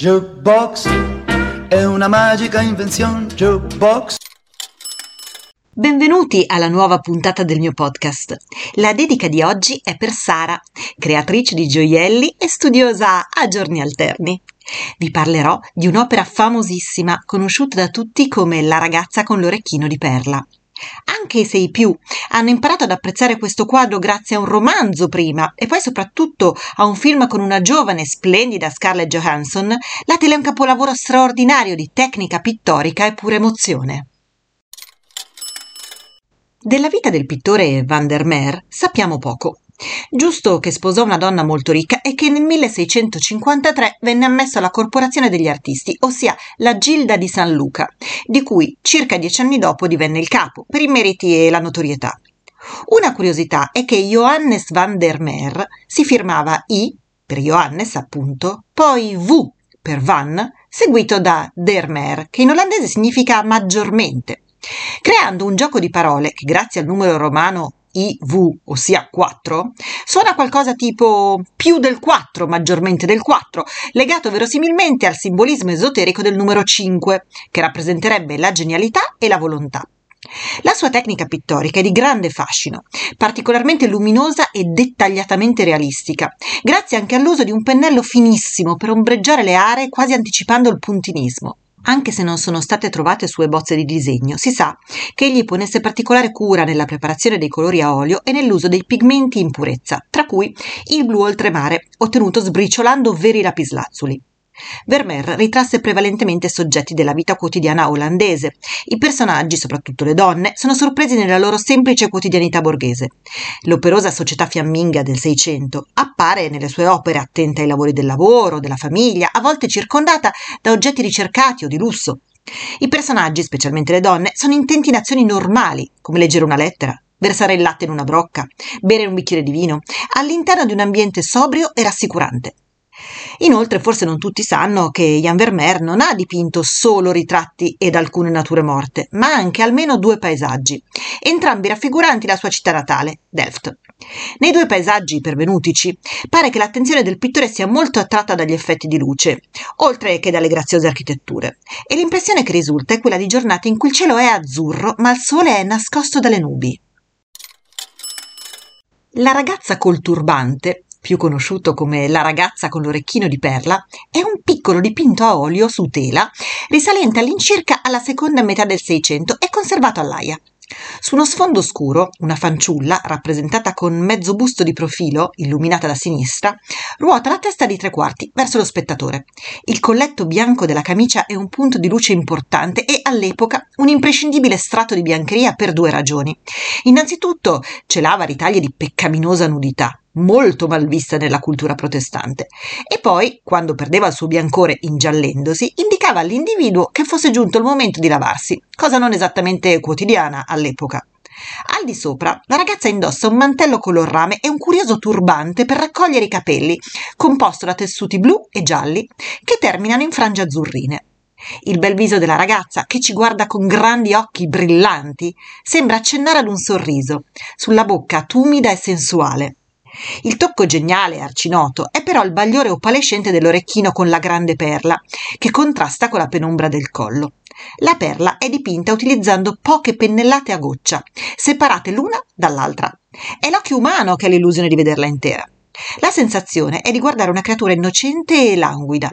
Jukebox è una magica invenzione. Jukebox. Benvenuti alla nuova puntata del mio podcast. La dedica di oggi è per Sara, creatrice di gioielli e studiosa a giorni alterni. Vi parlerò di un'opera famosissima, conosciuta da tutti come La ragazza con l'orecchino di perla. Anche se i più hanno imparato ad apprezzare questo quadro grazie a un romanzo prima e poi soprattutto a un film con una giovane splendida Scarlett Johansson, la tele è un capolavoro straordinario di tecnica pittorica e pura emozione. Della vita del pittore Van der Meer sappiamo poco. Giusto che sposò una donna molto ricca e che nel 1653 venne ammesso alla Corporazione degli Artisti, ossia la Gilda di San Luca, di cui circa dieci anni dopo divenne il capo, per i meriti e la notorietà. Una curiosità è che Johannes van der Meer si firmava I, per Johannes appunto, poi V per Van, seguito da der Meer, che in olandese significa maggiormente, creando un gioco di parole che grazie al numero romano IV, ossia 4, suona qualcosa tipo più del 4, maggiormente del 4, legato verosimilmente al simbolismo esoterico del numero 5, che rappresenterebbe la genialità e la volontà. La sua tecnica pittorica è di grande fascino, particolarmente luminosa e dettagliatamente realistica, grazie anche all'uso di un pennello finissimo per ombreggiare le aree quasi anticipando il puntinismo. Anche se non sono state trovate sue bozze di disegno, si sa che egli ponesse particolare cura nella preparazione dei colori a olio e nell'uso dei pigmenti in purezza, tra cui il blu oltremare, ottenuto sbriciolando veri lapislazzuli. Vermeer ritrasse prevalentemente soggetti della vita quotidiana olandese. I personaggi, soprattutto le donne, sono sorpresi nella loro semplice quotidianità borghese. L'operosa società fiamminga del Seicento appare nelle sue opere attenta ai lavori del lavoro, della famiglia, a volte circondata da oggetti ricercati o di lusso. I personaggi, specialmente le donne, sono intenti in azioni normali, come leggere una lettera, versare il latte in una brocca, bere un bicchiere di vino, all'interno di un ambiente sobrio e rassicurante. Inoltre forse non tutti sanno che Jan Vermeer non ha dipinto solo ritratti ed alcune nature morte, ma anche almeno due paesaggi, entrambi raffiguranti la sua città natale, Delft. Nei due paesaggi pervenutici pare che l'attenzione del pittore sia molto attratta dagli effetti di luce, oltre che dalle graziose architetture, e l'impressione che risulta è quella di giornate in cui il cielo è azzurro, ma il sole è nascosto dalle nubi. La ragazza col turbante più conosciuto come La ragazza con l'orecchino di perla, è un piccolo dipinto a olio su tela risalente all'incirca alla seconda metà del Seicento e conservato all'Aia. Su uno sfondo scuro, una fanciulla, rappresentata con mezzo busto di profilo, illuminata da sinistra, ruota la testa di tre quarti verso lo spettatore. Il colletto bianco della camicia è un punto di luce importante e all'epoca un imprescindibile strato di biancheria per due ragioni. Innanzitutto celava ritagli di peccaminosa nudità molto mal vista nella cultura protestante, e poi, quando perdeva il suo biancore ingiallendosi, indicava all'individuo che fosse giunto il momento di lavarsi, cosa non esattamente quotidiana all'epoca. Al di sopra, la ragazza indossa un mantello color rame e un curioso turbante per raccogliere i capelli, composto da tessuti blu e gialli che terminano in frange azzurrine. Il bel viso della ragazza, che ci guarda con grandi occhi brillanti, sembra accennare ad un sorriso, sulla bocca tumida e sensuale. Il tocco geniale e arcinoto è però il bagliore opalescente dell'orecchino con la grande perla, che contrasta con la penombra del collo. La perla è dipinta utilizzando poche pennellate a goccia, separate l'una dall'altra. È l'occhio umano che ha l'illusione di vederla intera. La sensazione è di guardare una creatura innocente e languida,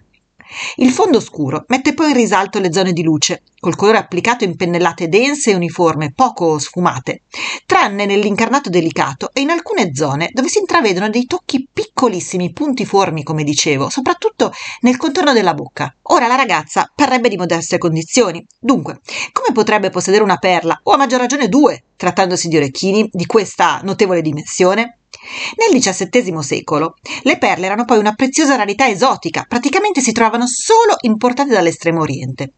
il fondo scuro mette poi in risalto le zone di luce, col colore applicato in pennellate dense e uniforme, poco sfumate, tranne nell'incarnato delicato e in alcune zone dove si intravedono dei tocchi piccolissimi, puntiformi, come dicevo, soprattutto nel contorno della bocca. Ora la ragazza parrebbe di modeste condizioni. Dunque, come potrebbe possedere una perla, o a maggior ragione due, trattandosi di orecchini di questa notevole dimensione? Nel XVII secolo le perle erano poi una preziosa rarità esotica, praticamente si trovavano solo importate dall'estremo oriente.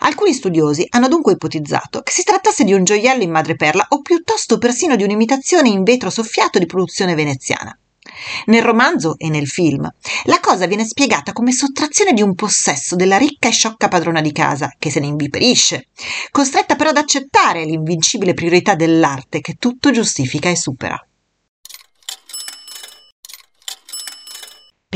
Alcuni studiosi hanno dunque ipotizzato che si trattasse di un gioiello in madreperla o piuttosto persino di un'imitazione in vetro soffiato di produzione veneziana. Nel romanzo e nel film la cosa viene spiegata come sottrazione di un possesso della ricca e sciocca padrona di casa, che se ne inviperisce, costretta però ad accettare l'invincibile priorità dell'arte che tutto giustifica e supera.